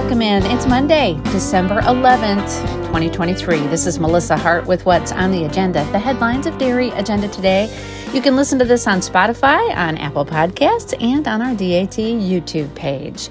welcome in. It's Monday, December 11th, 2023. This is Melissa Hart with what's on the agenda, the headlines of Dairy Agenda today. You can listen to this on Spotify, on Apple Podcasts, and on our DAT YouTube page.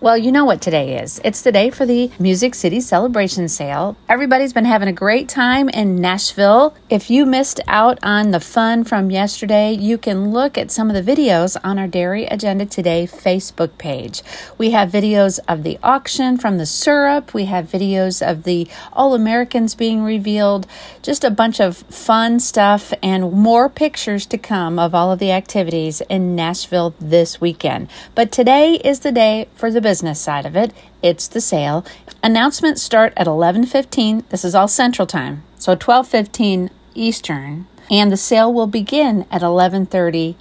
Well, you know what today is. It's the day for the Music City Celebration Sale. Everybody's been having a great time in Nashville. If you missed out on the fun from yesterday, you can look at some of the videos on our Dairy Agenda Today Facebook page. We have videos of the auction from the syrup, we have videos of the All Americans being revealed, just a bunch of fun stuff, and more pictures to come of all of the activities in Nashville this weekend. But today is the day for the business side of it. It's the sale. Announcements start at 11:15. This is all Central Time. So 12:15 Eastern, and the sale will begin at 11:30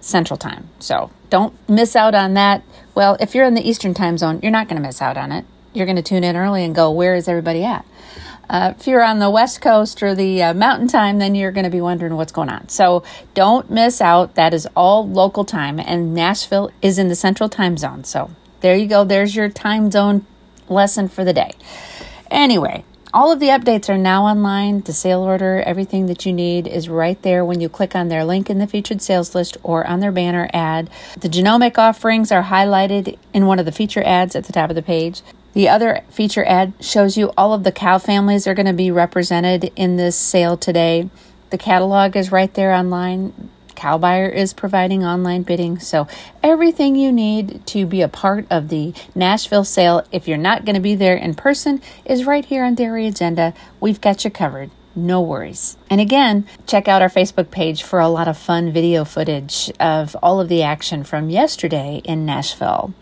Central Time. So don't miss out on that. Well, if you're in the Eastern Time zone, you're not going to miss out on it. You're going to tune in early and go, "Where is everybody at?" Uh, if you're on the West Coast or the uh, Mountain Time, then you're going to be wondering what's going on. So don't miss out. That is all local time, and Nashville is in the Central Time Zone. So there you go. There's your time zone lesson for the day. Anyway, all of the updates are now online. The sale order, everything that you need is right there when you click on their link in the featured sales list or on their banner ad. The genomic offerings are highlighted in one of the feature ads at the top of the page. The other feature ad shows you all of the cow families are going to be represented in this sale today. The catalog is right there online. Cowbuyer is providing online bidding. So, everything you need to be a part of the Nashville sale, if you're not going to be there in person, is right here on Dairy Agenda. We've got you covered. No worries. And again, check out our Facebook page for a lot of fun video footage of all of the action from yesterday in Nashville.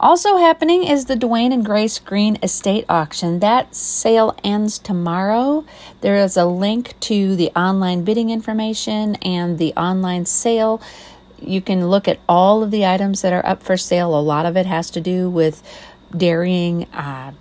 Also happening is the Duane and Grace Green Estate Auction. That sale ends tomorrow. There is a link to the online bidding information and the online sale. You can look at all of the items that are up for sale. A lot of it has to do with dairying, uh,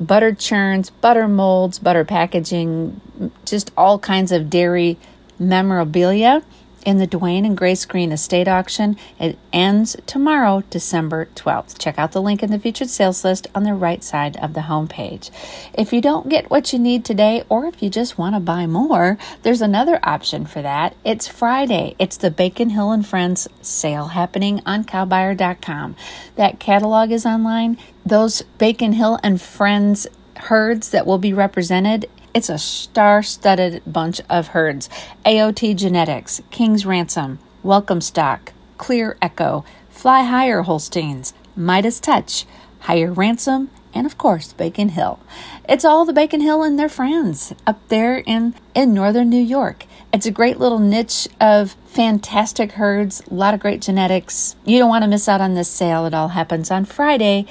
butter churns, butter molds, butter packaging, just all kinds of dairy memorabilia in the Duane and Grace Green estate auction. It ends tomorrow, December 12th. Check out the link in the featured sales list on the right side of the homepage. If you don't get what you need today, or if you just want to buy more, there's another option for that. It's Friday. It's the Bacon Hill and Friends sale happening on cowbuyer.com. That catalog is online. Those Bacon Hill and Friends herds that will be represented it's a star studded bunch of herds AOT Genetics, King's Ransom, Welcome Stock, Clear Echo, Fly Higher Holsteins, Midas Touch, Higher Ransom, and of course Bacon Hill. It's all the Bacon Hill and their friends up there in, in northern New York. It's a great little niche of fantastic herds, a lot of great genetics. You don't want to miss out on this sale. It all happens on Friday,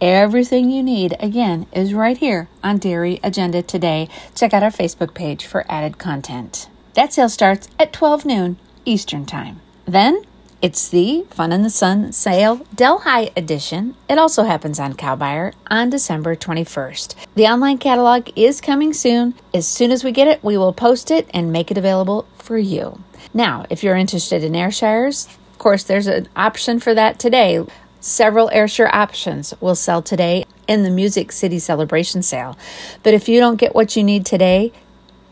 Everything you need, again, is right here on Dairy Agenda today. Check out our Facebook page for added content. That sale starts at 12 noon Eastern Time. Then it's the Fun in the Sun sale Delhi edition. It also happens on Cowbuyer on December 21st. The online catalog is coming soon. As soon as we get it, we will post it and make it available for you. Now, if you're interested in Ayrshires, of course, there's an option for that today. Several Ayrshire options will sell today in the Music City Celebration sale. But if you don't get what you need today,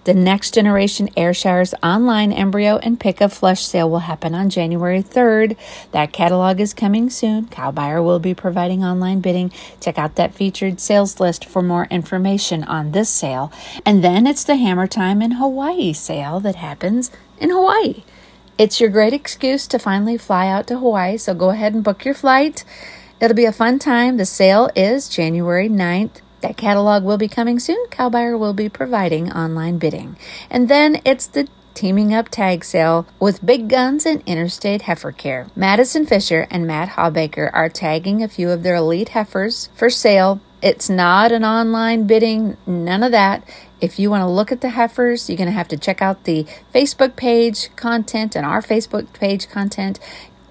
the next generation Ayrshire's online embryo and pickup flush sale will happen on January 3rd. That catalog is coming soon. Cow Buyer will be providing online bidding. Check out that featured sales list for more information on this sale. And then it's the Hammer Time in Hawaii sale that happens in Hawaii. It's your great excuse to finally fly out to Hawaii, so go ahead and book your flight. It'll be a fun time. The sale is January 9th. That catalog will be coming soon. Cowbuyer will be providing online bidding. And then it's the teaming up tag sale with Big Guns and Interstate Heifer Care. Madison Fisher and Matt Hawbaker are tagging a few of their elite heifers for sale. It's not an online bidding, none of that. If you want to look at the heifers, you're going to have to check out the Facebook page content and our Facebook page content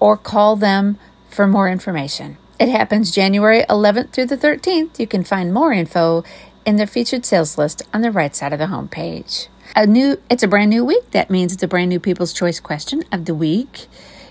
or call them for more information. It happens January 11th through the 13th. You can find more info in the featured sales list on the right side of the homepage. A new it's a brand new week. That means it's a brand new people's choice question of the week.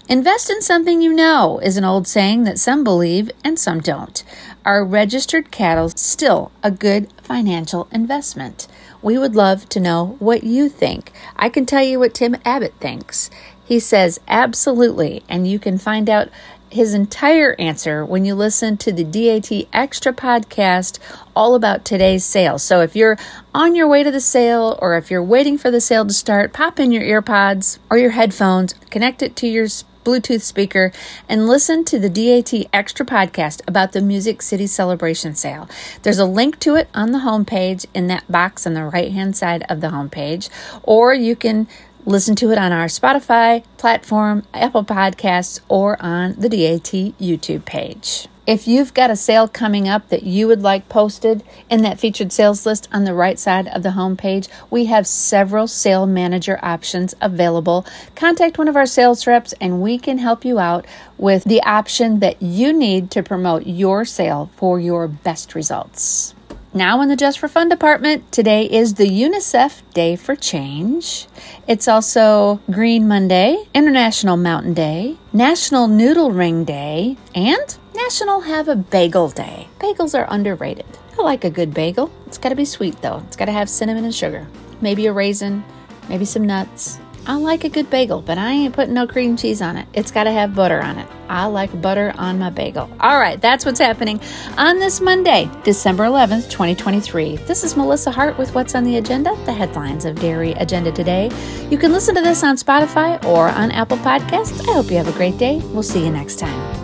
Invest in something you know is an old saying that some believe and some don't. Are registered cattle still a good financial investment? We would love to know what you think. I can tell you what Tim Abbott thinks. He says absolutely, and you can find out his entire answer when you listen to the DAT Extra podcast all about today's sale. So if you're on your way to the sale or if you're waiting for the sale to start, pop in your earpods or your headphones, connect it to your Bluetooth speaker and listen to the DAT Extra podcast about the Music City Celebration sale. There's a link to it on the homepage in that box on the right hand side of the homepage, or you can listen to it on our Spotify platform, Apple Podcasts, or on the DAT YouTube page. If you've got a sale coming up that you would like posted in that featured sales list on the right side of the homepage, we have several sale manager options available. Contact one of our sales reps and we can help you out with the option that you need to promote your sale for your best results. Now, in the Just for Fun department, today is the UNICEF Day for Change. It's also Green Monday, International Mountain Day, National Noodle Ring Day, and National Have a Bagel Day. Bagels are underrated. I like a good bagel. It's got to be sweet though, it's got to have cinnamon and sugar, maybe a raisin, maybe some nuts. I like a good bagel, but I ain't putting no cream cheese on it. It's got to have butter on it. I like butter on my bagel. All right, that's what's happening on this Monday, December 11th, 2023. This is Melissa Hart with What's on the Agenda, the headlines of Dairy Agenda Today. You can listen to this on Spotify or on Apple Podcasts. I hope you have a great day. We'll see you next time.